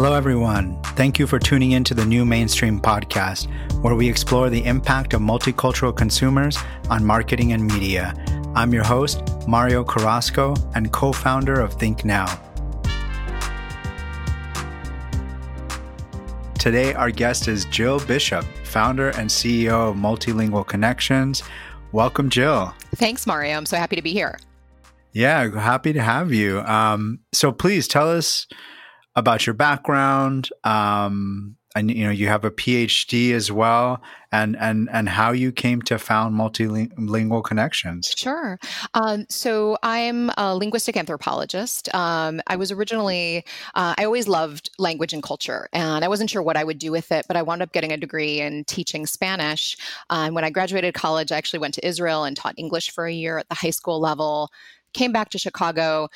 Hello, everyone. Thank you for tuning in to the New Mainstream podcast, where we explore the impact of multicultural consumers on marketing and media. I'm your host, Mario Carrasco, and co founder of Think Now. Today, our guest is Jill Bishop, founder and CEO of Multilingual Connections. Welcome, Jill. Thanks, Mario. I'm so happy to be here. Yeah, happy to have you. Um, so please tell us about your background. Um, and you know you have a PhD as well, and and and how you came to found multilingual connections. Sure. Um, so I'm a linguistic anthropologist. Um, I was originally uh, I always loved language and culture, and I wasn't sure what I would do with it, but I wound up getting a degree in teaching Spanish. Um, when I graduated college, I actually went to Israel and taught English for a year at the high school level. Came back to Chicago,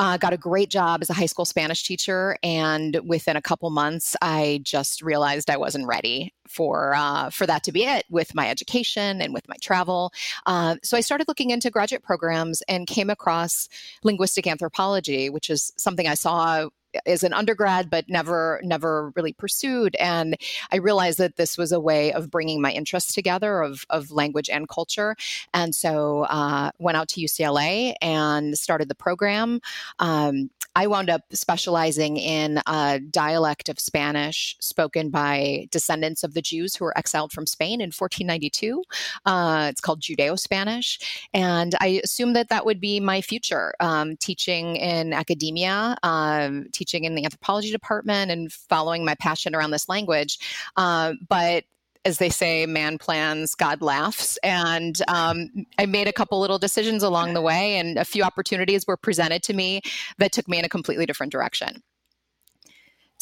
uh, got a great job as a high school Spanish teacher, and within a couple months, I just realized I wasn't ready for uh, for that to be it with my education and with my travel. Uh, so I started looking into graduate programs and came across linguistic anthropology, which is something I saw as an undergrad but never never really pursued and i realized that this was a way of bringing my interests together of, of language and culture and so uh, went out to ucla and started the program um, I wound up specializing in a dialect of Spanish spoken by descendants of the Jews who were exiled from Spain in 1492. Uh, it's called Judeo Spanish. And I assumed that that would be my future um, teaching in academia, um, teaching in the anthropology department, and following my passion around this language. Uh, but as they say, man plans, God laughs. And um, I made a couple little decisions along the way, and a few opportunities were presented to me that took me in a completely different direction.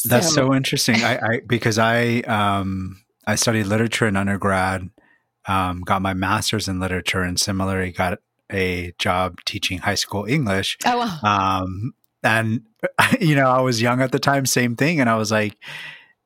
That's so, so interesting. I, I, because I um, I studied literature in undergrad, um, got my master's in literature, and similarly got a job teaching high school English. Oh, wow. Um, and you know, I was young at the time, same thing, and I was like,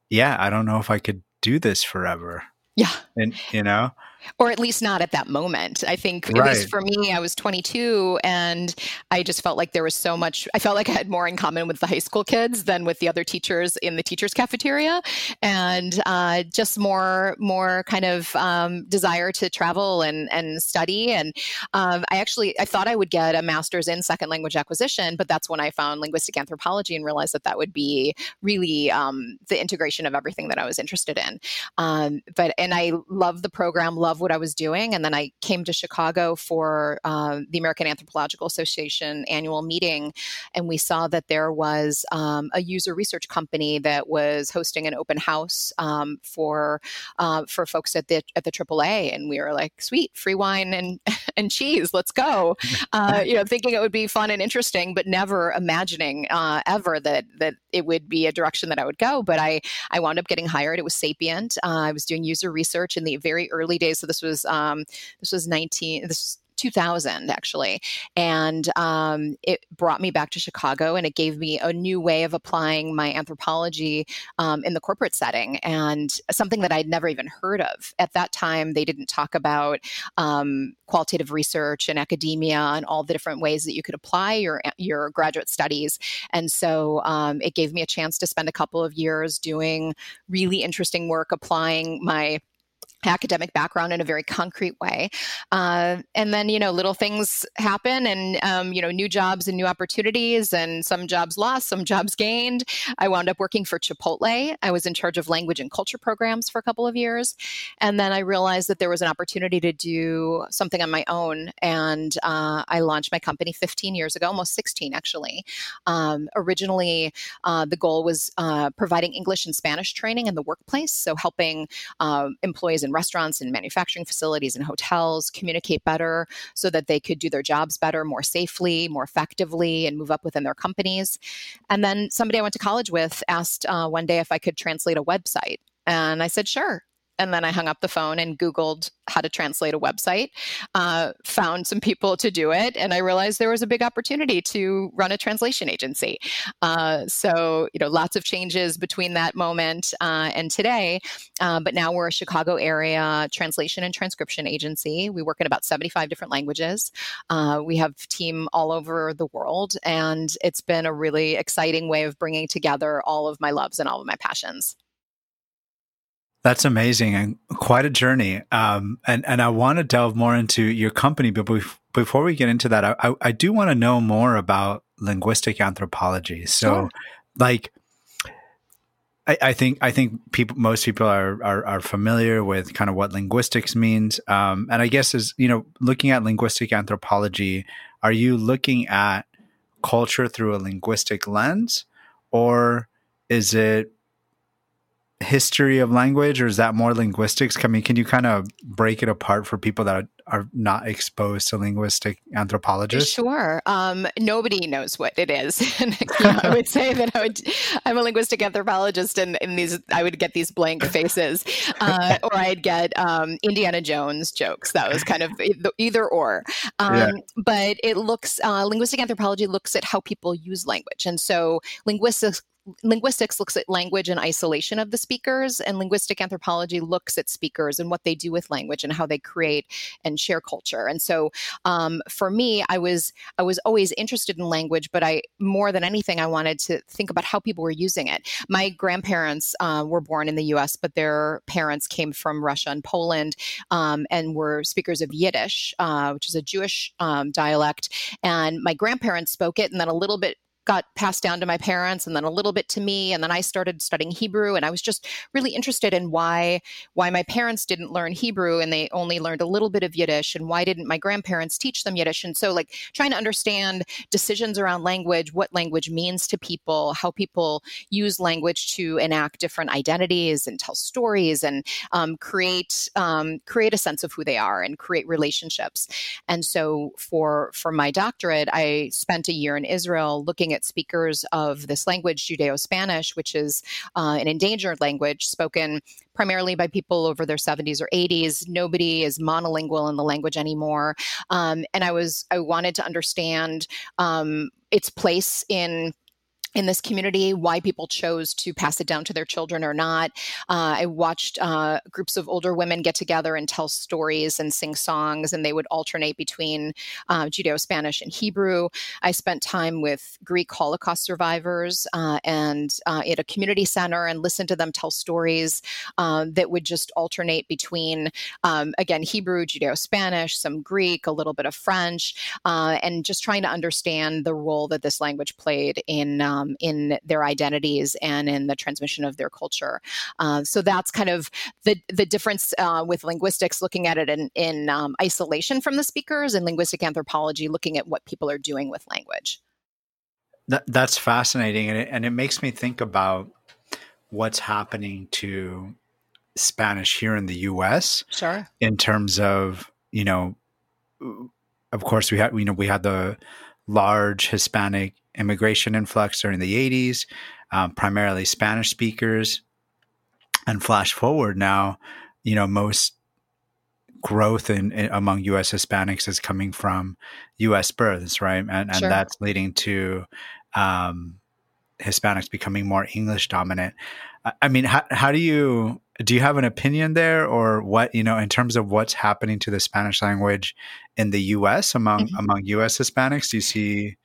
yeah, I don't know if I could do this forever. Yeah. And, you know, or at least not at that moment. I think right. at least for me, I was 22 and I just felt like there was so much. I felt like I had more in common with the high school kids than with the other teachers in the teachers' cafeteria, and uh, just more more kind of um, desire to travel and and study. And um, I actually I thought I would get a master's in second language acquisition, but that's when I found linguistic anthropology and realized that that would be really um, the integration of everything that I was interested in. Um, but and I love the program. Love love what I was doing. And then I came to Chicago for uh, the American Anthropological Association annual meeting, and we saw that there was um, a user research company that was hosting an open house um, for uh, for folks at the at the AAA, and we were like, "Sweet, free wine and and cheese, let's go!" Uh, you know, thinking it would be fun and interesting, but never imagining uh, ever that that it would be a direction that I would go. But I I wound up getting hired. It was Sapient. Uh, I was doing user research in the very early days so this was um, this was 19. This 2000 actually and um, it brought me back to chicago and it gave me a new way of applying my anthropology um, in the corporate setting and something that i'd never even heard of at that time they didn't talk about um, qualitative research and academia and all the different ways that you could apply your your graduate studies and so um, it gave me a chance to spend a couple of years doing really interesting work applying my academic background in a very concrete way. Uh, and then you know little things happen and um, you know new jobs and new opportunities and some jobs lost some jobs gained. I wound up working for chipotle. I was in charge of language and culture programs for a couple of years. And then i realized that there was an opportunity to do something on my own. And uh, i launched my company 15 years ago almost 16 actually. Um, originally uh, the goal was uh, providing english and spanish training in the workplace. So helping um, employees restaurants and manufacturing facilities and hotels communicate better so that they could do their jobs better, more safely, more effectively, and move up within their companies. And then somebody I went to college with asked uh, one day if I could translate a website. And I said, sure. And then I hung up the phone and Googled how to translate a website, uh, found some people to do it, and I realized there was a big opportunity to run a translation agency. Uh, so, you know, lots of changes between that moment uh, and today. Uh, but now we're a Chicago area translation and transcription agency. We work in about 75 different languages. Uh, we have team all over the world, and it's been a really exciting way of bringing together all of my loves and all of my passions. That's amazing and quite a journey. Um, and and I want to delve more into your company, but before we get into that, I, I, I do want to know more about linguistic anthropology. So, sure. like, I, I, think I think people most people are, are, are familiar with kind of what linguistics means, um, and I guess is you know looking at linguistic anthropology, are you looking at culture through a linguistic lens, or is it history of language or is that more linguistics? I mean, can you kind of break it apart for people that are not exposed to linguistic anthropologists? Sure. Um, nobody knows what it is. and, you know, I would say that I would, I'm a linguistic anthropologist and, and these, I would get these blank faces uh, or I'd get um, Indiana Jones jokes. That was kind of either or. Um, yeah. But it looks, uh, linguistic anthropology looks at how people use language. And so linguistics linguistics looks at language and isolation of the speakers and linguistic anthropology looks at speakers and what they do with language and how they create and share culture. And so um, for me i was i was always interested in language but i more than anything i wanted to think about how people were using it. My grandparents uh, were born in the us but their parents came from russia and poland um, and were speakers of yiddish uh, which is a jewish um, dialect. And my grandparents spoke it and then a little bit got passed down to my parents and then a little bit to me and then I started studying Hebrew and I was just really interested in why why my parents didn't learn Hebrew and they only learned a little bit of Yiddish and why didn't my grandparents teach them Yiddish. And so like trying to understand decisions around language what language means to people how people use language to enact different identities and tell stories and um, create um, create a sense of who they are and create relationships. And so for for my doctorate I spent a year in Israel looking at speakers of this language, Judeo Spanish, which is uh, an endangered language spoken primarily by people over their 70s or 80s. Nobody is monolingual in the language anymore. Um, and I was, I wanted to understand um, its place in in this community, why people chose to pass it down to their children or not. Uh, I watched uh, groups of older women get together and tell stories and sing songs, and they would alternate between uh, Judeo Spanish and Hebrew. I spent time with Greek Holocaust survivors uh, and uh, at a community center and listened to them tell stories um, that would just alternate between, um, again, Hebrew, Judeo Spanish, some Greek, a little bit of French, uh, and just trying to understand the role that this language played in. Um, um, in their identities and in the transmission of their culture. Uh, so that's kind of the the difference uh, with linguistics, looking at it in, in um, isolation from the speakers, and linguistic anthropology, looking at what people are doing with language. That, that's fascinating, and it, and it makes me think about what's happening to Spanish here in the U.S. Sure. In terms of you know, of course we had you know we had the large Hispanic immigration influx during the 80s, um, primarily Spanish speakers. And flash forward now, you know, most growth in, in, among U.S. Hispanics is coming from U.S. births, right? And, and sure. that's leading to um, Hispanics becoming more English dominant. I mean, how, how do you do? You have an opinion there, or what? You know, in terms of what's happening to the Spanish language in the U.S. among mm-hmm. among U.S. Hispanics, do you see?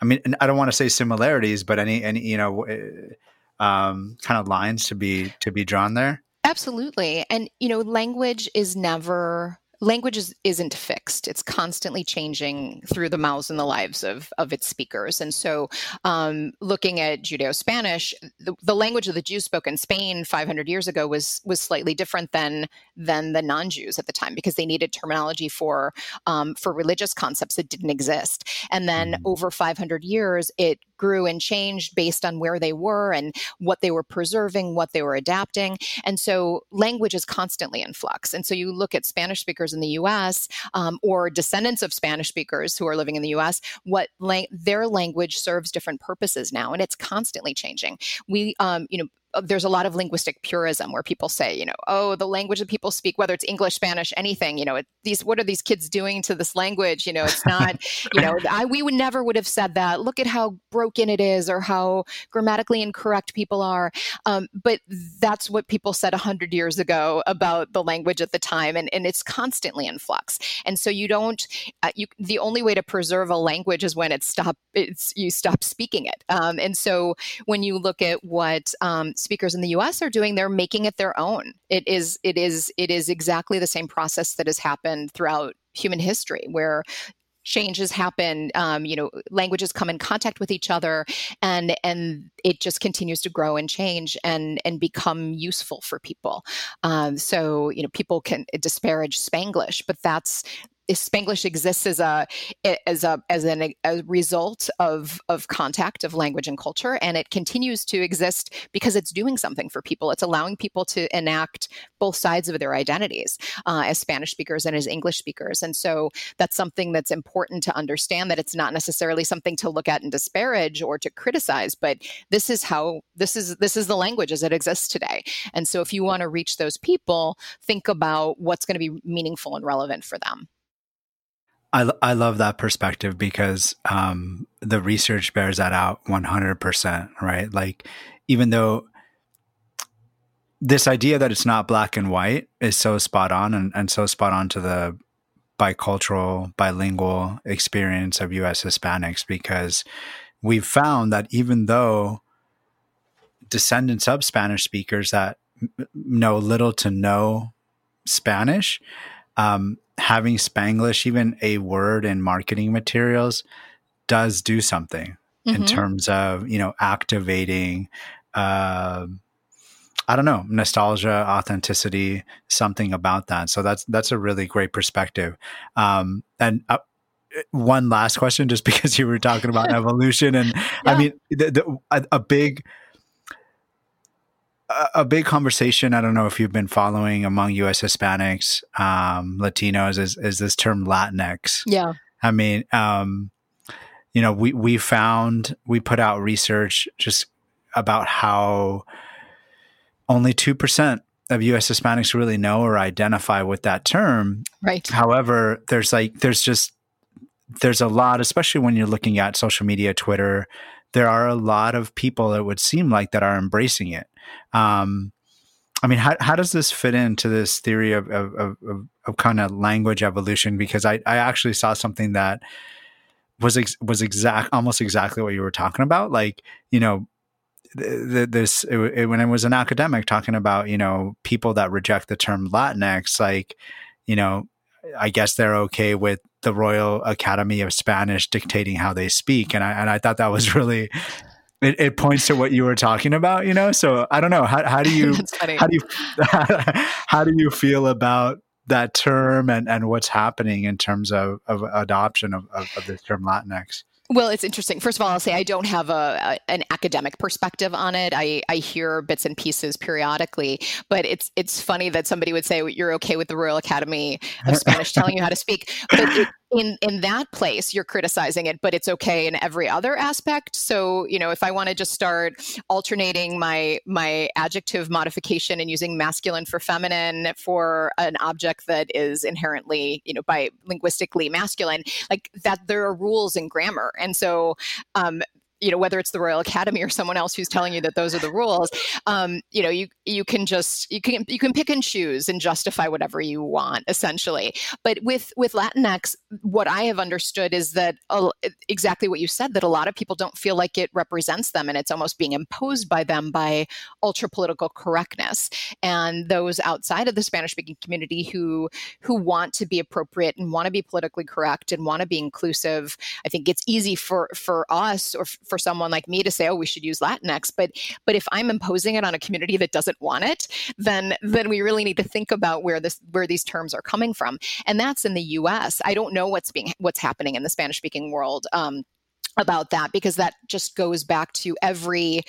I mean, I don't want to say similarities, but any any you know, eh, um, kind of lines to be to be drawn there. Absolutely, and you know, language is never language is, isn't fixed. It's constantly changing through the mouths and the lives of, of its speakers. And so um, looking at judeo-spanish the, the, language of the jews spoke in spain 500 years ago was was slightly different than than the non-jews at the time because they needed terminology for um, for religious concepts that didn't exist. And then mm. over 500 years it grew and changed based on where they were and what they were preserving what they were adapting and so language is constantly in flux and so you look at spanish speakers in the US um, or descendants of Spanish speakers who are living in the US, what la- their language serves different purposes now, and it's constantly changing. We, um, you know, there's a lot of linguistic purism where people say, you know, oh, the language that people speak, whether it's English, Spanish, anything, you know, it, these what are these kids doing to this language? You know, it's not, you know, I we would never would have said that. Look at how broken it is, or how grammatically incorrect people are. Um, but that's what people said a hundred years ago about the language at the time, and and it's constantly in flux. And so you don't, uh, you the only way to preserve a language is when it's stop, it's you stop speaking it. Um, and so when you look at what um, speakers in the U.S. are doing, they're making it their own. It is it is it is exactly the same process that has happened throughout human history, where changes happen um, you know languages come in contact with each other and and it just continues to grow and change and and become useful for people um, so you know people can disparage spanglish but that's Spanglish exists as a as a as an, a result of of contact of language and culture, and it continues to exist because it's doing something for people. It's allowing people to enact both sides of their identities uh, as Spanish speakers and as English speakers, and so that's something that's important to understand. That it's not necessarily something to look at and disparage or to criticize, but this is how this is this is the language as it exists today. And so, if you want to reach those people, think about what's going to be meaningful and relevant for them. I, I love that perspective because um, the research bears that out 100%, right? Like, even though this idea that it's not black and white is so spot on and, and so spot on to the bicultural, bilingual experience of US Hispanics, because we've found that even though descendants of Spanish speakers that know little to no Spanish, um, having Spanglish, even a word in marketing materials, does do something mm-hmm. in terms of you know activating. Uh, I don't know nostalgia, authenticity, something about that. So that's that's a really great perspective. Um, and uh, one last question, just because you were talking about evolution, and yeah. I mean the, the, a, a big a big conversation. I don't know if you've been following among U.S. Hispanics, um, Latinos, is is this term Latinx. Yeah. I mean, um, you know, we we found we put out research just about how only two percent of U.S. Hispanics really know or identify with that term. Right. However, there's like there's just there's a lot, especially when you're looking at social media, Twitter. There are a lot of people it would seem like that are embracing it. Um, I mean, how, how does this fit into this theory of, of, of, of kind of language evolution? Because I, I actually saw something that was ex- was exact almost exactly what you were talking about. Like, you know, this it, it, when I was an academic talking about you know people that reject the term Latinx, like you know, I guess they're okay with the Royal Academy of Spanish dictating how they speak, and I and I thought that was really it, it points to what you were talking about, you know. So I don't know how how do you how do you how do you feel about that term and and what's happening in terms of of adoption of, of, of this term Latinx? Well, it's interesting. First of all, I'll say I don't have a, a, an academic perspective on it. I, I hear bits and pieces periodically, but it's it's funny that somebody would say you're okay with the Royal Academy of Spanish telling you how to speak, but it, in in that place you're criticizing it but it's okay in every other aspect. So you know if i want to just start alternating my my adjective modification and using masculine for feminine for an object that is inherently you know by linguistically masculine like that there are rules in grammar. And so um, you know whether it's the royal academy or someone else who's telling you that those are the rules um, you know you you can just you can you can pick and choose and justify whatever you want essentially. But with with latinx what i have understood is that uh, exactly what you said that a lot of people don't feel like it represents them and it's almost being imposed by them by ultra political correctness. And those outside of the spanish speaking community who who want to be appropriate and want to be politically correct and want to be inclusive i think it's easy for for us or for someone like me to say, oh, we should use Latinx. But but if I'm imposing it on a community that doesn't want it, then then we really need to think about where this where these terms are coming from. And that's in the US. I don't know what's being what's happening in the Spanish speaking world. Um, about that because that just goes back to every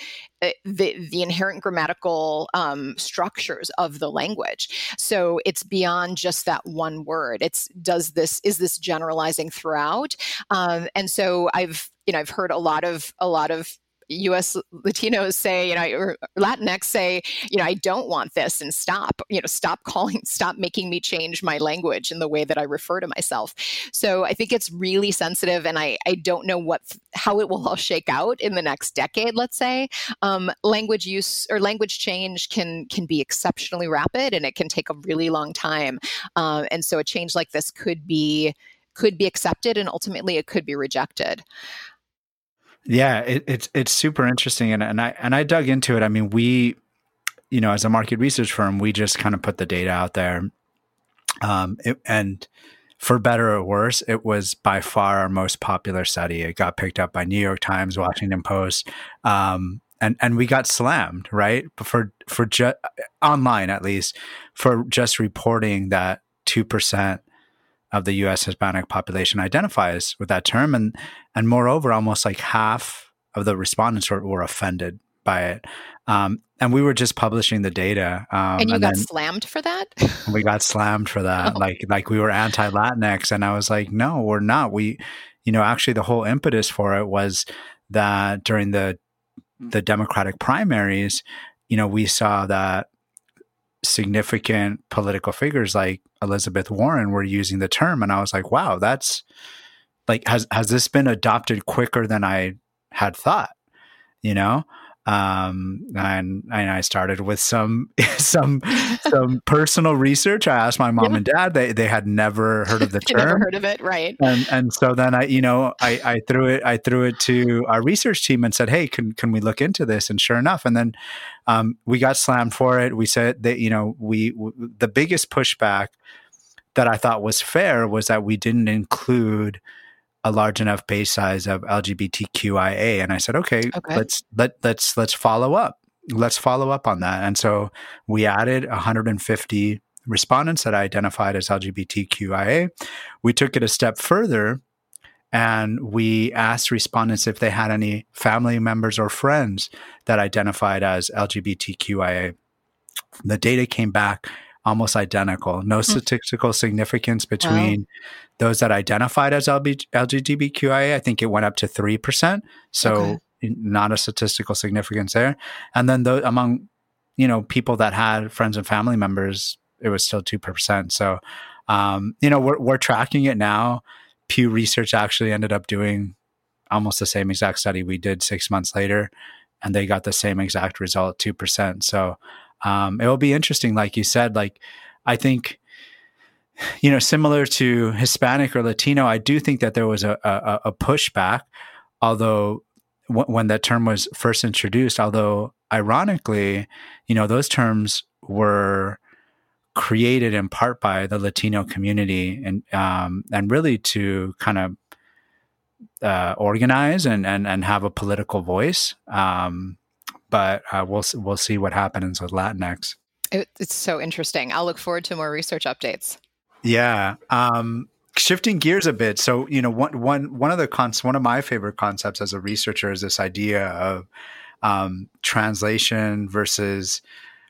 uh, the the inherent grammatical um, structures of the language. So it's beyond just that one word. It's does this is this generalizing throughout? Um, and so i've you know i've heard a lot of a lot of U.S. Latinos say, you know, or Latinx say, you know, I don't want this, and stop, you know, stop calling, stop making me change my language in the way that I refer to myself. So I think it's really sensitive, and I I don't know what how it will all shake out in the next decade. Let's say um, language use or language change can can be exceptionally rapid, and it can take a really long time. Um, and so a change like this could be could be accepted, and ultimately it could be rejected. Yeah, it, it's it's super interesting, and and I and I dug into it. I mean, we, you know, as a market research firm, we just kind of put the data out there, um, it, and for better or worse, it was by far our most popular study. It got picked up by New York Times, Washington Post, um, and and we got slammed right for for just online at least for just reporting that two percent of the U.S. Hispanic population identifies with that term, and and moreover, almost like half of the respondents were, were offended by it. Um, and we were just publishing the data. Um, and you and got slammed for that. we got slammed for that. Oh. Like like we were anti Latinx, and I was like, no, we're not. We, you know, actually, the whole impetus for it was that during the the Democratic primaries, you know, we saw that significant political figures like Elizabeth Warren were using the term, and I was like, wow, that's like has has this been adopted quicker than I had thought? You know, um, and, and I started with some some some personal research. I asked my mom yeah. and dad; they they had never heard of the term, never heard of it, right? And and so then I, you know, I, I threw it I threw it to our research team and said, "Hey, can can we look into this?" And sure enough, and then um, we got slammed for it. We said that you know we w- the biggest pushback that I thought was fair was that we didn't include a large enough base size of LGBTQIA. And I said, okay, okay, let's let let's let's follow up. Let's follow up on that. And so we added 150 respondents that I identified as LGBTQIA. We took it a step further and we asked respondents if they had any family members or friends that identified as LGBTQIA. The data came back almost identical. No hmm. statistical significance between those that identified as LGBTQIA. I think it went up to 3%. So okay. not a statistical significance there. And then the, among, you know, people that had friends and family members, it was still 2%. So, um, you know, we're, we're tracking it now. Pew Research actually ended up doing almost the same exact study we did six months later, and they got the same exact result, 2%. So, um, it will be interesting, like you said. Like, I think, you know, similar to Hispanic or Latino, I do think that there was a, a, a pushback, although w- when that term was first introduced, although ironically, you know, those terms were created in part by the Latino community and um, and really to kind of uh, organize and, and and have a political voice. Um, but uh, we'll we'll see what happens with Latinx. It, it's so interesting. I'll look forward to more research updates. Yeah. Um, shifting gears a bit. So you know, one one one of the cons- one of my favorite concepts as a researcher is this idea of um, translation versus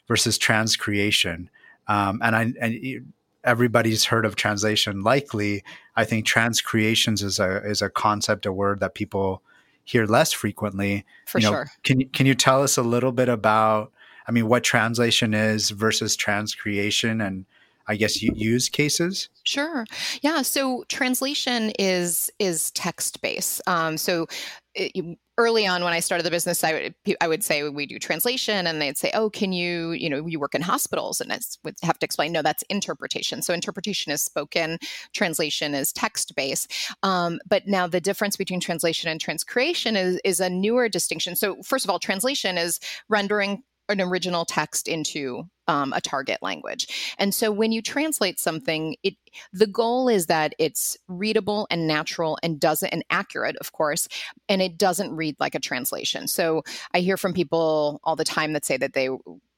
versus transcreation. Um, and I and everybody's heard of translation. Likely, I think transcreations is a is a concept, a word that people hear less frequently. For you know, sure. Can you can you tell us a little bit about? I mean, what translation is versus transcreation, and I guess use cases. Sure. Yeah. So translation is is text based. Um, so it, early on when I started the business, I would I would say we do translation, and they'd say, "Oh, can you you know you work in hospitals?" And I would have to explain, "No, that's interpretation." So interpretation is spoken, translation is text based. Um, but now the difference between translation and transcreation is is a newer distinction. So first of all, translation is rendering an original text into um, a target language. And so when you translate something, it the goal is that it's readable and natural and doesn't and accurate, of course, and it doesn't read like a translation. So I hear from people all the time that say that they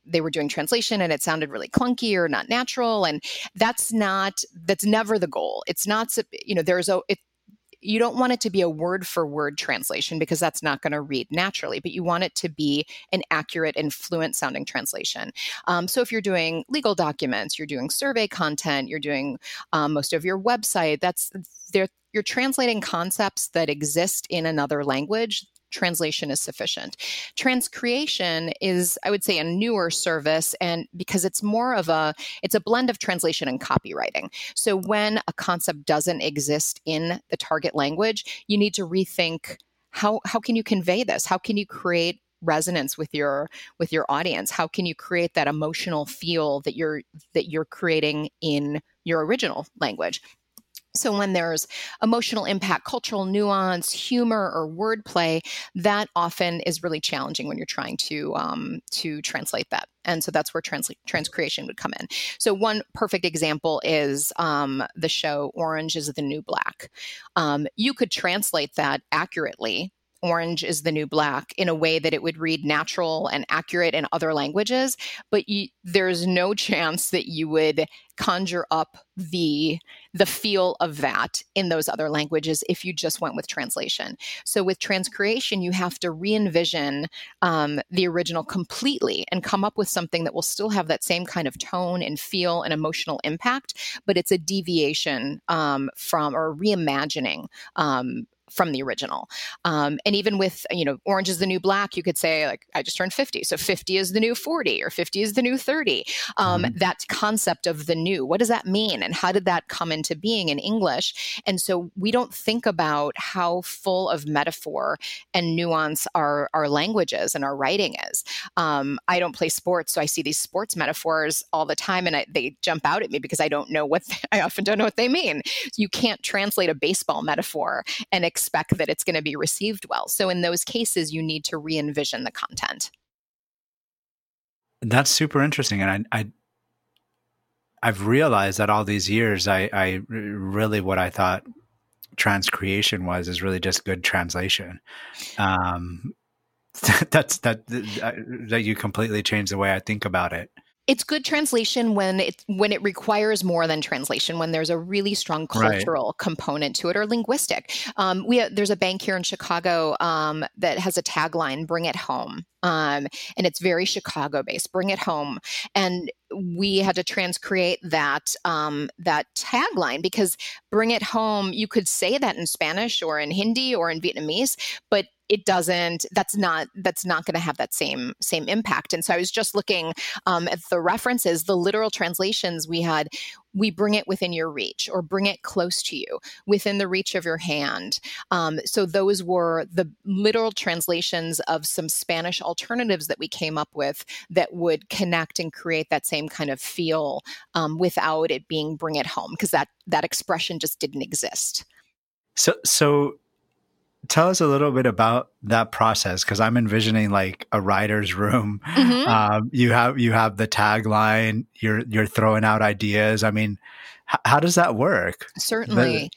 they were doing translation and it sounded really clunky or not natural and that's not that's never the goal it's not you know there's a it, you don't want it to be a word for word translation because that's not going to read naturally, but you want it to be an accurate and fluent sounding translation. Um, so if you're doing legal documents, you're doing survey content, you're doing um, most of your website, that's there. You're translating concepts that exist in another language translation is sufficient. Transcreation is, I would say, a newer service, and because it's more of a it's a blend of translation and copywriting. So when a concept doesn't exist in the target language, you need to rethink how how can you convey this? How can you create resonance with your with your audience how can you create that emotional feel that you're that you're creating in your original language so, when there's emotional impact, cultural nuance, humor, or wordplay, that often is really challenging when you're trying to um, to translate that. And so that's where trans- transcreation would come in. So, one perfect example is um, the show Orange is the New Black. Um, you could translate that accurately orange is the new black in a way that it would read natural and accurate in other languages but you, there's no chance that you would conjure up the the feel of that in those other languages if you just went with translation. So with transcreation you have to re-envision um, the original completely and come up with something that will still have that same kind of tone and feel and emotional impact but it's a deviation um, from or reimagining um, from the original. Um, and even with, you know, orange is the new black, you could say, like, I just turned 50. So 50 is the new 40 or 50 is the new 30. Um, mm-hmm. That concept of the new, what does that mean? And how did that come into being in English? And so we don't think about how full of metaphor and nuance our, our languages and our writing is. Um, I don't play sports, so I see these sports metaphors all the time and I, they jump out at me because I don't know what, they, I often don't know what they mean. You can't translate a baseball metaphor and expect that it's going to be received well. So in those cases, you need to re envision the content. That's super interesting. And I, I I've realized that all these years, I, I really what I thought transcreation was is really just good translation. Um, that's that that you completely changed the way I think about it it's good translation when it when it requires more than translation when there's a really strong cultural right. component to it or linguistic um, we there's a bank here in chicago um, that has a tagline bring it home um, and it's very chicago based bring it home and we had to transcreate that um, that tagline because bring it home you could say that in spanish or in hindi or in vietnamese but it doesn't that's not that's not going to have that same same impact. And so i was just looking um, at the references the literal translations we had we bring it within your reach or bring it close to you within the reach of your hand. Um, so those were the literal translations of some spanish alternatives that we came up with that would connect and create that same kind of feel um, without it being bring it home because that that expression just didn't exist. So so tell us a little bit about that process because i'm envisioning like a writer's room. Mm-hmm. um, you have you have the tagline you're you're throwing out ideas. I mean h- how does that work? Certainly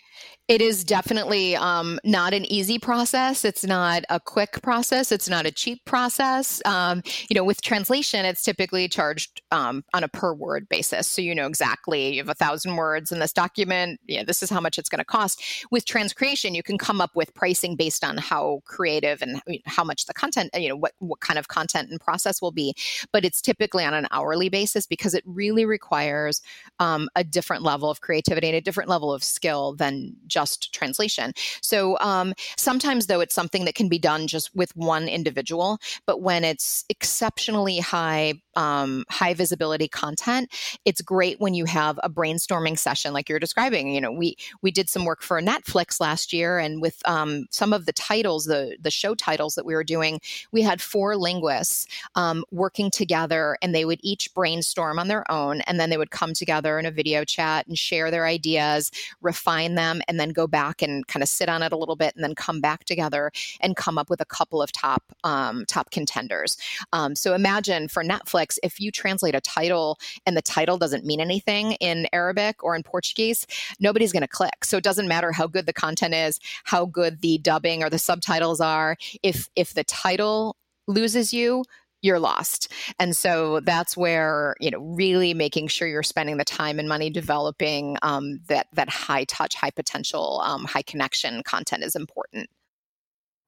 it is definitely um, not an easy process. It's not a quick process. It's not a cheap process. Um, you know, with translation, it's typically charged um, on a per word basis. So you know exactly you have a thousand words in this document. Yeah, this is how much it's going to cost. With transcreation, you can come up with pricing based on how creative and how much the content, you know, what what kind of content and process will be. But it's typically on an hourly basis because it really requires um, a different level of creativity and a different level of skill than just translation. So um, sometimes, though, it's something that can be done just with one individual. But when it's exceptionally high, um, high visibility content, it's great when you have a brainstorming session like you're describing. You know, we we did some work for Netflix last year, and with um, some of the titles, the the show titles that we were doing, we had four linguists um, working together, and they would each brainstorm on their own, and then they would come together in a video chat and share their ideas, refine them, and then then go back and kind of sit on it a little bit and then come back together and come up with a couple of top um, top contenders. Um, so imagine for Netflix, if you translate a title and the title doesn't mean anything in Arabic or in Portuguese, nobody's going to click. So it doesn't matter how good the content is, how good the dubbing or the subtitles are. If if the title loses you, you're lost. And so that's where, you know, really making sure you're spending the time and money developing um, that, that high touch, high potential, um, high connection content is important.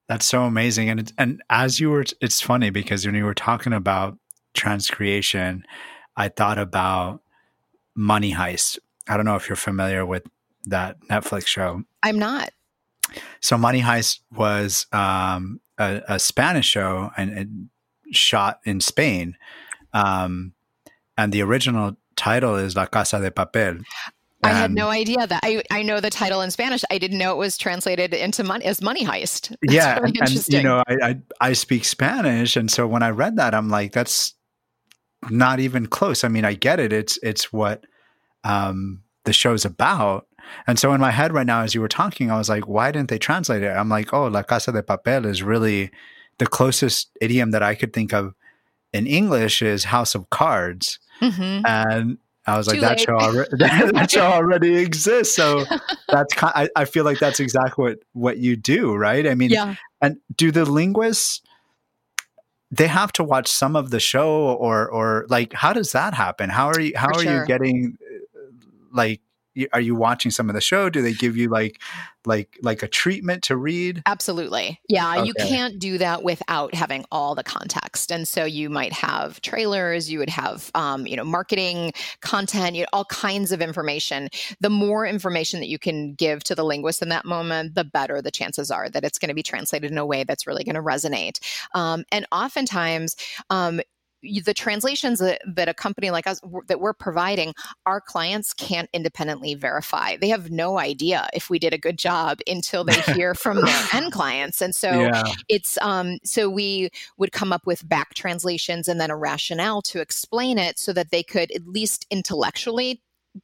That's so amazing. And, and as you were, it's funny because when you were talking about transcreation, I thought about Money Heist. I don't know if you're familiar with that Netflix show. I'm not. So Money Heist was um, a, a Spanish show and, shot in Spain. Um, and the original title is La Casa de Papel. I had no idea that. I, I know the title in Spanish. I didn't know it was translated into money as Money Heist. That's yeah, really and, you know, I, I, I speak Spanish, and so when I read that, I'm like, that's not even close. I mean, I get it. It's it's what um, the show's about. And so in my head right now, as you were talking, I was like, why didn't they translate it? I'm like, oh, La Casa de Papel is really the closest idiom that I could think of in English is House of Cards. Mm-hmm. And I was like, that show, already, that show already exists. So that's kind I, I feel like that's exactly what, what you do, right? I mean, yeah. and do the linguists, they have to watch some of the show or, or like, how does that happen? How are you, how For are sure. you getting like are you watching some of the show do they give you like like like a treatment to read? Absolutely. Yeah okay. you can't do that without having all the context and so you might have trailers you would have um, you know marketing content you know, all kinds of information. The more information that you can give to the linguist in that moment the better the chances are that it's going to be translated in a way that's really going to resonate. Um, and oftentimes um, the translations that, that a company like us that we're providing our clients can't independently verify they have no idea if we did a good job until they hear from their end clients and so yeah. it's um so we would come up with back translations and then a rationale to explain it so that they could at least intellectually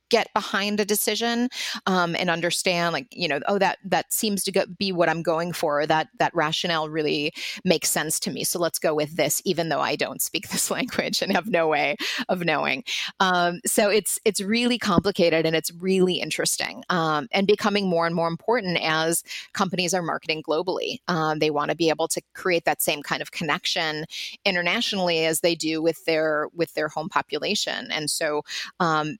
get behind a decision um, and understand like you know oh that that seems to go, be what i'm going for that that rationale really makes sense to me so let's go with this even though i don't speak this language and have no way of knowing. Um, so it's it's really complicated and it's really interesting um, and becoming more and more important as companies are marketing globally. Um, they want to be able to create that same kind of connection internationally as they do with their with their home population and so um,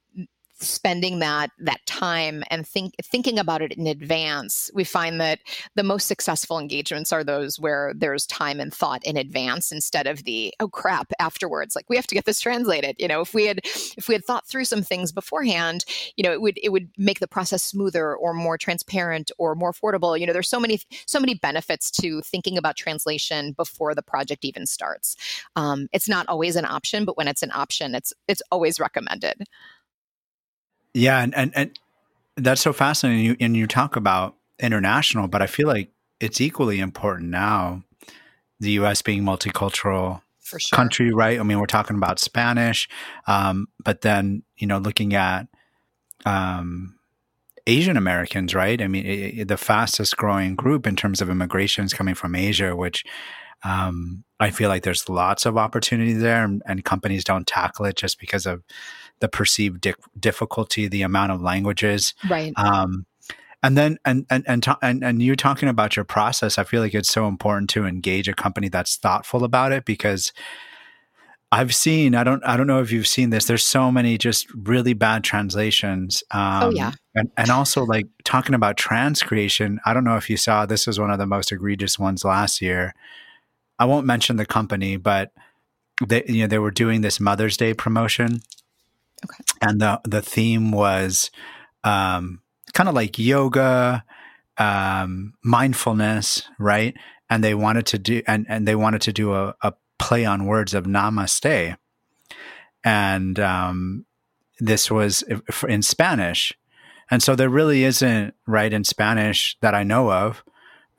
spending that that time and think thinking about it in advance we find that the most successful engagements are those where there's time and thought in advance instead of the oh crap afterwards like we have to get this translated you know? If we had if we had thought through some things beforehand you know it would it would make the process smoother or more transparent or more affordable you know? There's so many so many benefits to thinking about translation before the project even starts. Um, it's not always an option but when it's an option it's it's always recommended yeah, and and, and that's so fascinating. You, and you talk about international, but I feel like it's equally important now. The U.S. being multicultural sure. country, right? I mean, we're talking about Spanish, um, but then you know, looking at um, Asian Americans, right? I mean, it, it, the fastest growing group in terms of immigrations coming from Asia, which um, I feel like there's lots of opportunity there, and, and companies don't tackle it just because of the perceived di- difficulty, the amount of languages. Right. Um, and then and and and, ta- and and you talking about your process, I feel like it's so important to engage a company that's thoughtful about it because I've seen I don't I don't know if you've seen this. There's so many just really bad translations. Um, oh yeah. And, and also like talking about transcreation. I don't know if you saw this was one of the most egregious ones last year. I won't mention the company, but they you know they were doing this Mother's Day promotion Okay. And the the theme was um, kind of like yoga, um, mindfulness, right? And they wanted to do and and they wanted to do a, a play on words of namaste, and um, this was in Spanish, and so there really isn't right in Spanish that I know of.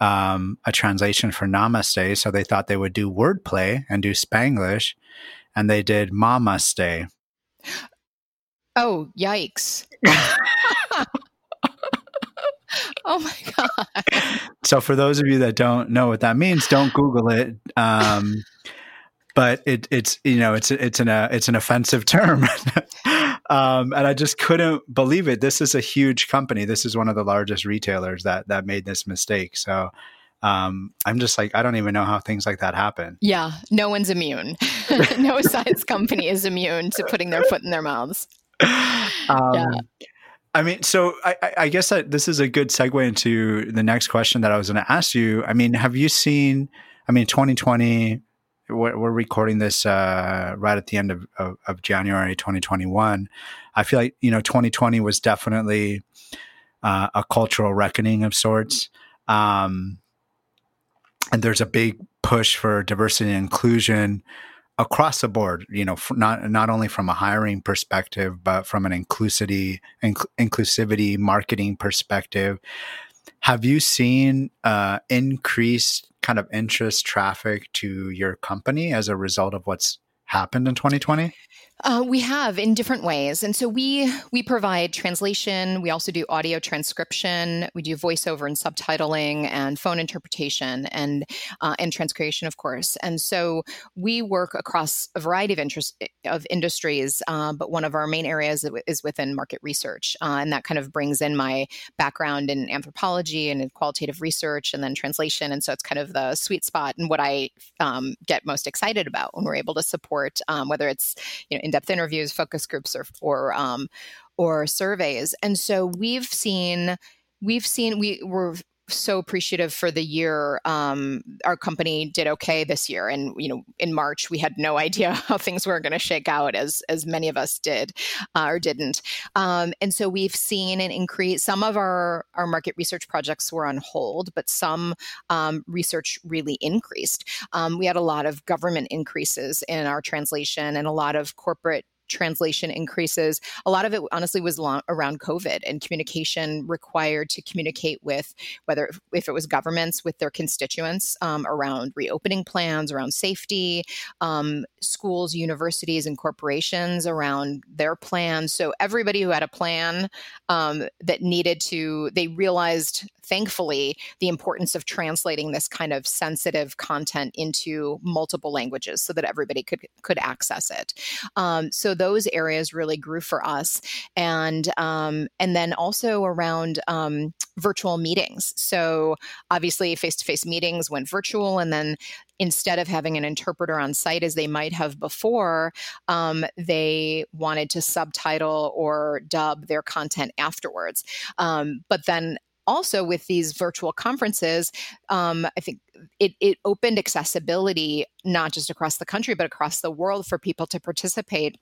Um, a translation for namaste. So they thought they would do wordplay and do Spanglish, and they did mama stay. Oh, yikes. oh my god. So for those of you that don't know what that means, don't Google it. Um, but it, it's you know it's it's an uh, it's an offensive term, um, and I just couldn't believe it. This is a huge company. This is one of the largest retailers that that made this mistake. So um, I'm just like, I don't even know how things like that happen. Yeah, no one's immune. no size company is immune to putting their foot in their mouths. Um, yeah. I mean, so I, I guess that this is a good segue into the next question that I was going to ask you. I mean, have you seen? I mean, 2020. We're, we're recording this uh, right at the end of, of, of, January 2021. I feel like you know 2020 was definitely uh, a cultural reckoning of sorts. Um, and there's a big push for diversity and inclusion across the board you know not not only from a hiring perspective but from an inclusivity inc- inclusivity marketing perspective have you seen uh, increased kind of interest traffic to your company as a result of what's happened in 2020 uh, we have in different ways, and so we we provide translation. We also do audio transcription. We do voiceover and subtitling, and phone interpretation, and uh, and transcreation, of course. And so we work across a variety of interest of industries. Uh, but one of our main areas is within market research, uh, and that kind of brings in my background in anthropology and in qualitative research, and then translation. And so it's kind of the sweet spot and what I um, get most excited about when we're able to support, um, whether it's you know in-depth interviews, focus groups, or or um, or surveys. And so we've seen we've seen we were so appreciative for the year. Um, our company did okay this year, and you know, in March we had no idea how things were going to shake out, as as many of us did uh, or didn't. Um, and so we've seen an increase. Some of our our market research projects were on hold, but some um, research really increased. Um, we had a lot of government increases in our translation, and a lot of corporate translation increases. A lot of it, honestly, was long, around COVID and communication required to communicate with whether if it was governments with their constituents um, around reopening plans, around safety, um, schools, universities, and corporations around their plans. So everybody who had a plan um, that needed to, they realized thankfully the importance of translating this kind of sensitive content into multiple languages so that everybody could could access it. Um, so those areas really grew for us, and um, and then also around um, virtual meetings. So obviously, face to face meetings went virtual, and then instead of having an interpreter on site as they might have before, um, they wanted to subtitle or dub their content afterwards. Um, but then also with these virtual conferences, um, I think it, it opened accessibility not just across the country, but across the world for people to participate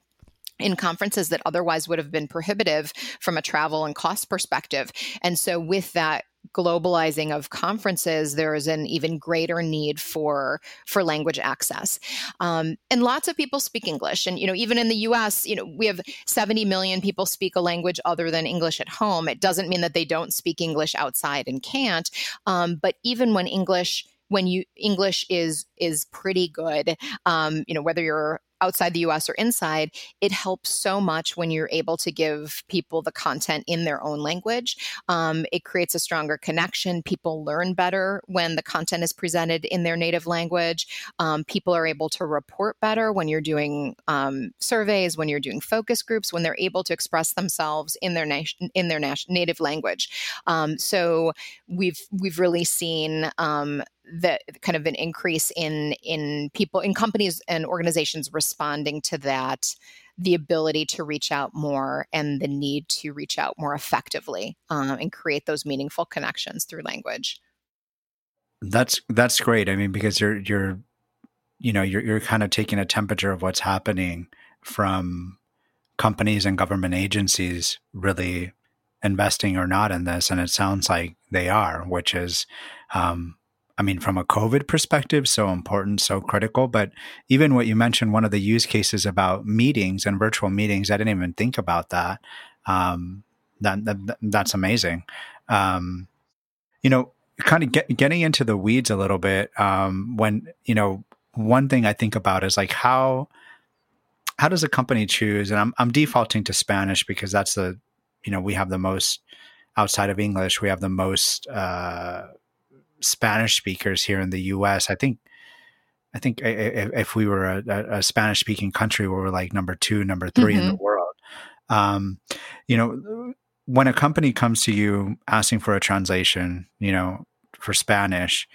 in conferences that otherwise would have been prohibitive from a travel and cost perspective. And so, with that globalizing of conferences there is an even greater need for for language access. Um, and lots of people speak english. And you know even in the us you know we have 70 million people speak a language other than english at home. It doesn't mean that they don't speak english outside and can't. Um, but even when english when you english is is pretty good um, you know whether you're outside the US or inside, it helps so much when you're able to give people the content in their own language. Um, it creates a stronger connection. People learn better when the content is presented in their native language. Um, people are able to report better when you're doing um, surveys, when you're doing focus groups, when they're able to express themselves in their in their native language. Um, so we've we've really seen um, the kind of an increase in in people in companies and organizations responding to that the ability to reach out more and the need to reach out more effectively um, and create those meaningful connections through language. That's that's great. I mean because you're you're you know you're, you're kind of taking a temperature of what's happening from companies and government agencies really investing or not in this and it sounds like they are which is um, I mean, from a COVID perspective, so important, so critical. But even what you mentioned, one of the use cases about meetings and virtual meetings, I didn't even think about that. Um, that, that, that's amazing. Um, you know, kind of get, getting into the weeds a little bit. Um, when you know, one thing I think about is like how how does a company choose? And I'm I'm defaulting to Spanish because that's the you know we have the most outside of English. We have the most uh, Spanish speakers here in the U.S. I think I think if we were a, a Spanish speaking country, we were like number two, number 3 mm-hmm. in the mm-hmm. world. Um, you know, when a company comes to you asking for a translation, you know, for Spanish,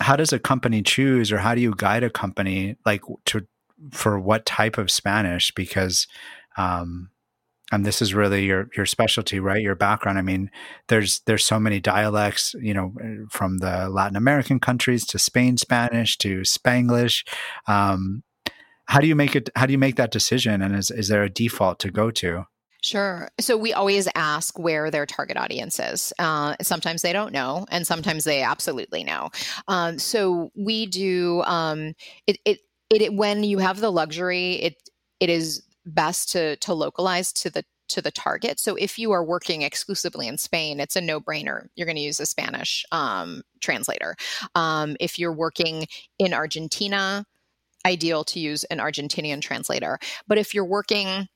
how does a company choose, or how do you guide a company like to for what type of Spanish? Because um, and this is really your your specialty right your background i mean there's there's so many dialects you know from the latin american countries to spain spanish to spanglish um, how do you make it how do you make that decision and is, is there a default to go to Sure. So we always ask where their target audience is. Uh, sometimes they don't know, and sometimes they absolutely know. Um, so we do um, it, it, it. When you have the luxury, it it is best to to localize to the to the target. So if you are working exclusively in Spain, it's a no brainer. You're going to use a Spanish um, translator. Um, if you're working in Argentina, ideal to use an Argentinian translator. But if you're working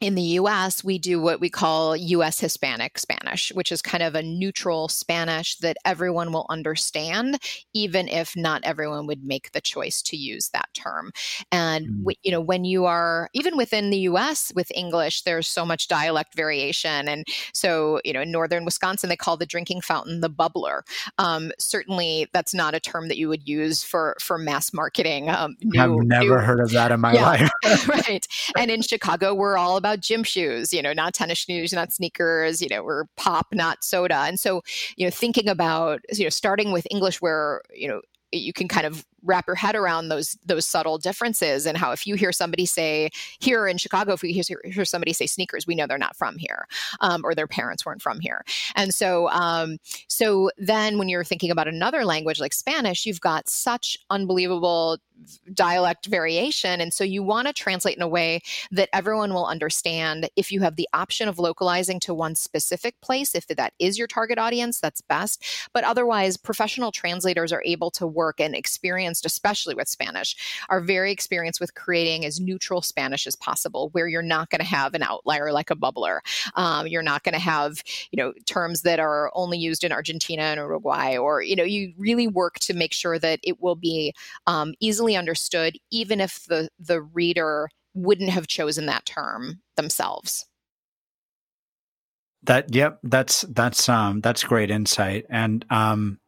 in the US, we do what we call US Hispanic Spanish, which is kind of a neutral Spanish that everyone will understand, even if not everyone would make the choice to use that term. And, mm. you know, when you are, even within the US with English, there's so much dialect variation. And so, you know, in northern Wisconsin, they call the drinking fountain the bubbler. Um, certainly, that's not a term that you would use for, for mass marketing. Um, new, I've never new, heard of that in my yeah, life. right. And in Chicago, we're all about about gym shoes, you know, not tennis shoes, not sneakers, you know, we're pop, not soda. And so, you know, thinking about, you know, starting with English where, you know, you can kind of wrap your head around those those subtle differences and how if you hear somebody say here in Chicago, if you hear, hear somebody say sneakers, we know they're not from here, um, or their parents weren't from here. And so, um, so then when you're thinking about another language like Spanish, you've got such unbelievable dialect variation, and so you want to translate in a way that everyone will understand. If you have the option of localizing to one specific place, if that is your target audience, that's best. But otherwise, professional translators are able to work and experience experienced, especially with Spanish, are very experienced with creating as neutral Spanish as possible, where you're not going to have an outlier like a bubbler. Um, you're not going to have, you know, terms that are only used in Argentina and Uruguay, or, you know, you really work to make sure that it will be um, easily understood, even if the, the reader wouldn't have chosen that term themselves. That yep, that's that's um that's great insight. And um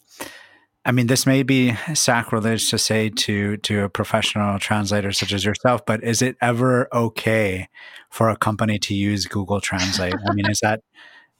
I mean, this may be sacrilege to say to to a professional translator such as yourself, but is it ever okay for a company to use Google Translate? I mean, is that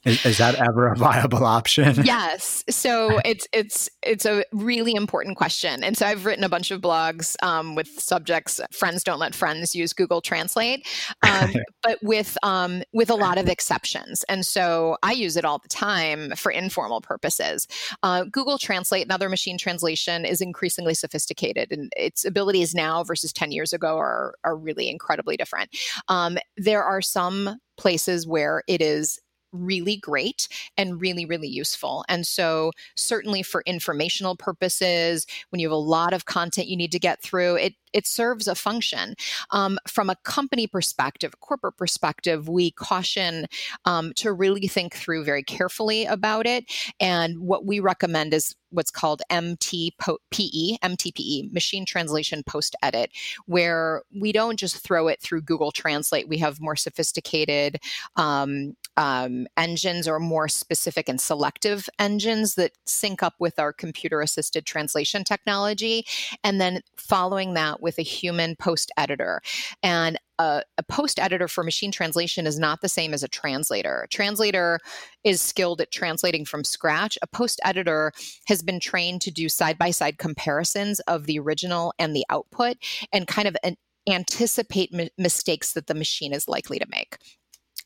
is, is, that ever a viable option? Yes. So it's it's it's a really important question, and so I've written a bunch of blogs um, with subjects. Friends don't let friends use Google Translate, um, but with um, with a lot of exceptions. And so I use it all the time for informal purposes. Uh, Google Translate and other machine translation is increasingly sophisticated, and its abilities now versus ten years ago are are really incredibly different. Um, there are some places where it is really great and really, really useful. And so, certainly for informational purposes, when you have a lot of content you need to get through, it it serves a function. Um, from a company perspective, corporate perspective, we caution um, to really think through very carefully about it. And what we recommend is what's called MTPE, MTPE, machine translation post edit, where we don't just throw it through Google Translate. We have more sophisticated um, um, engines or more specific and selective engines that sync up with our computer assisted translation technology. And then following that with a human post editor. And a, a, post editor for machine translation is not the same as a translator. A translator is skilled at translating from scratch. A post editor has been trained to do side by side comparisons of the original and the output and kind of an, anticipate m- mistakes that the machine is likely to make.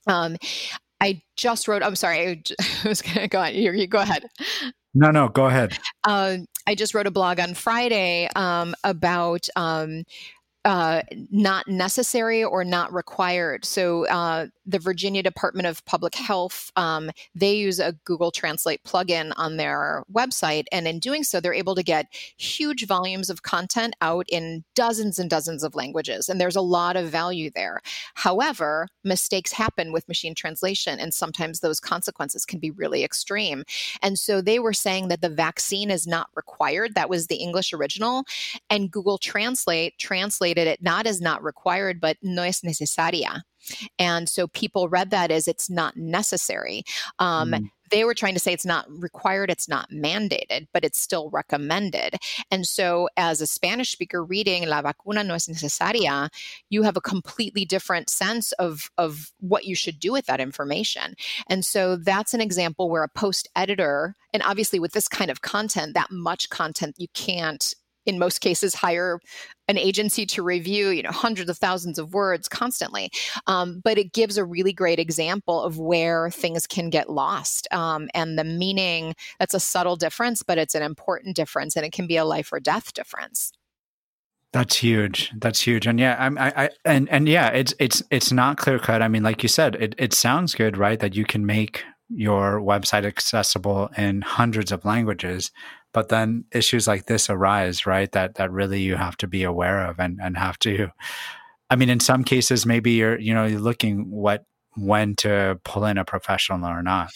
Um, I just wrote. I'm sorry. I was going to go on. You, you, go ahead. No, no, go ahead. Uh, I just wrote a blog on Friday um, about um, uh, not necessary or not required. So uh, the Virginia Department of Public Health um, they use a Google Translate plugin on their website, and in doing so, they're able to get huge volumes of content out in dozens and dozens of languages, and there's a lot of value there. However, mistakes happen with machine translation, and sometimes those consequences can be really extreme. And so they were saying that the vaccine is not required. That was the English original, and Google Translate translated it not as not required, but no es necesaria. And so people read that as it's not necessary. Um, mm. They were trying to say it's not required, it's not mandated, but it's still recommended. And so, as a Spanish speaker reading La vacuna no es necesaria, you have a completely different sense of, of what you should do with that information. And so, that's an example where a post editor, and obviously with this kind of content, that much content, you can't in most cases hire an agency to review you know hundreds of thousands of words constantly um, but it gives a really great example of where things can get lost um, and the meaning that's a subtle difference but it's an important difference and it can be a life or death difference that's huge. That's huge. And yeah, I'm, I, I, and, and yeah, it's, it's, it's not clear cut. I mean, like you said, it, it sounds good, right? That you can make your website accessible in hundreds of languages, but then issues like this arise, right? That, that really you have to be aware of and, and have to, I mean, in some cases, maybe you're, you know, you're looking what, when to pull in a professional or not.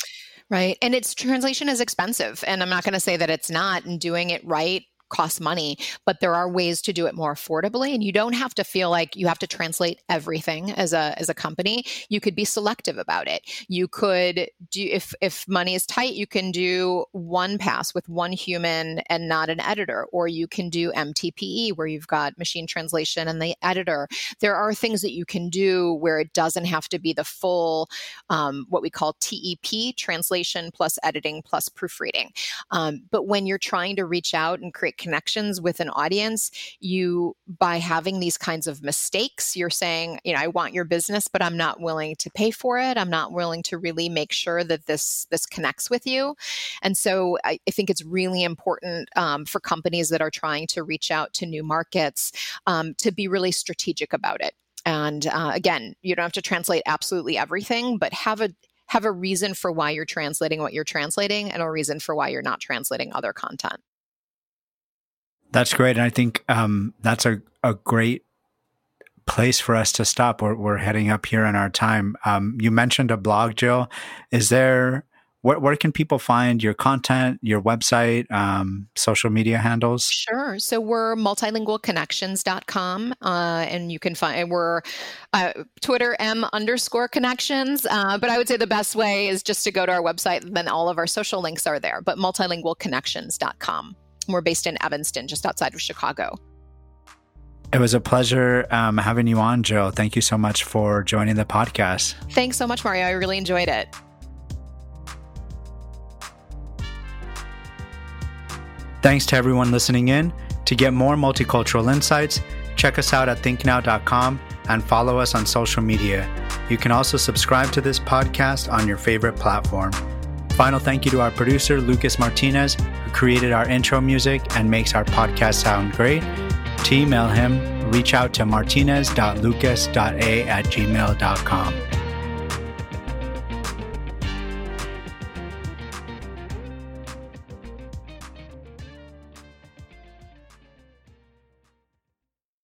Right. And its translation is expensive. And I'm not going to say that it's not. And doing it right costs money, but there are ways to do it more affordably. And you don't have to feel like you have to translate everything as a as a company. You could be selective about it. You could do if if money is tight, you can do one pass with one human and not an editor, or you can do MTPE where you've got machine translation and the editor. There are things that you can do where it doesn't have to be the full um, what we call TEP translation plus editing plus proofreading. Um, but when you're trying to reach out and create connections with an audience you by having these kinds of mistakes you're saying you know i want your business but i'm not willing to pay for it. I'm not willing to really make sure that this this connects with you. And so i, I think it's really important um, for companies that are trying to reach out to new markets um, to be really strategic about it. And uh, again you don't have to translate absolutely everything but have a have a reason for why you're translating what you're translating and a reason for why you're not translating other content that's great. And I think um, that's a, a great place for us to stop. We're, we're heading up here in our time. Um, you mentioned a blog, Jill. Is there, where, where can people find your content, your website, um, social media handles? Sure. So we're multilingualconnections.com uh, and you can find, we're uh, Twitter M underscore connections. Uh, but I would say the best way is just to go to our website then all of our social links are there, but multilingualconnections.com. We're based in Evanston, just outside of Chicago. It was a pleasure um, having you on, Jill. Thank you so much for joining the podcast. Thanks so much, Mario. I really enjoyed it. Thanks to everyone listening in. To get more multicultural insights, check us out at thinknow.com and follow us on social media. You can also subscribe to this podcast on your favorite platform. Final thank you to our producer, Lucas Martinez, who created our intro music and makes our podcast sound great. To email him, reach out to martinez.lucas.a at gmail.com.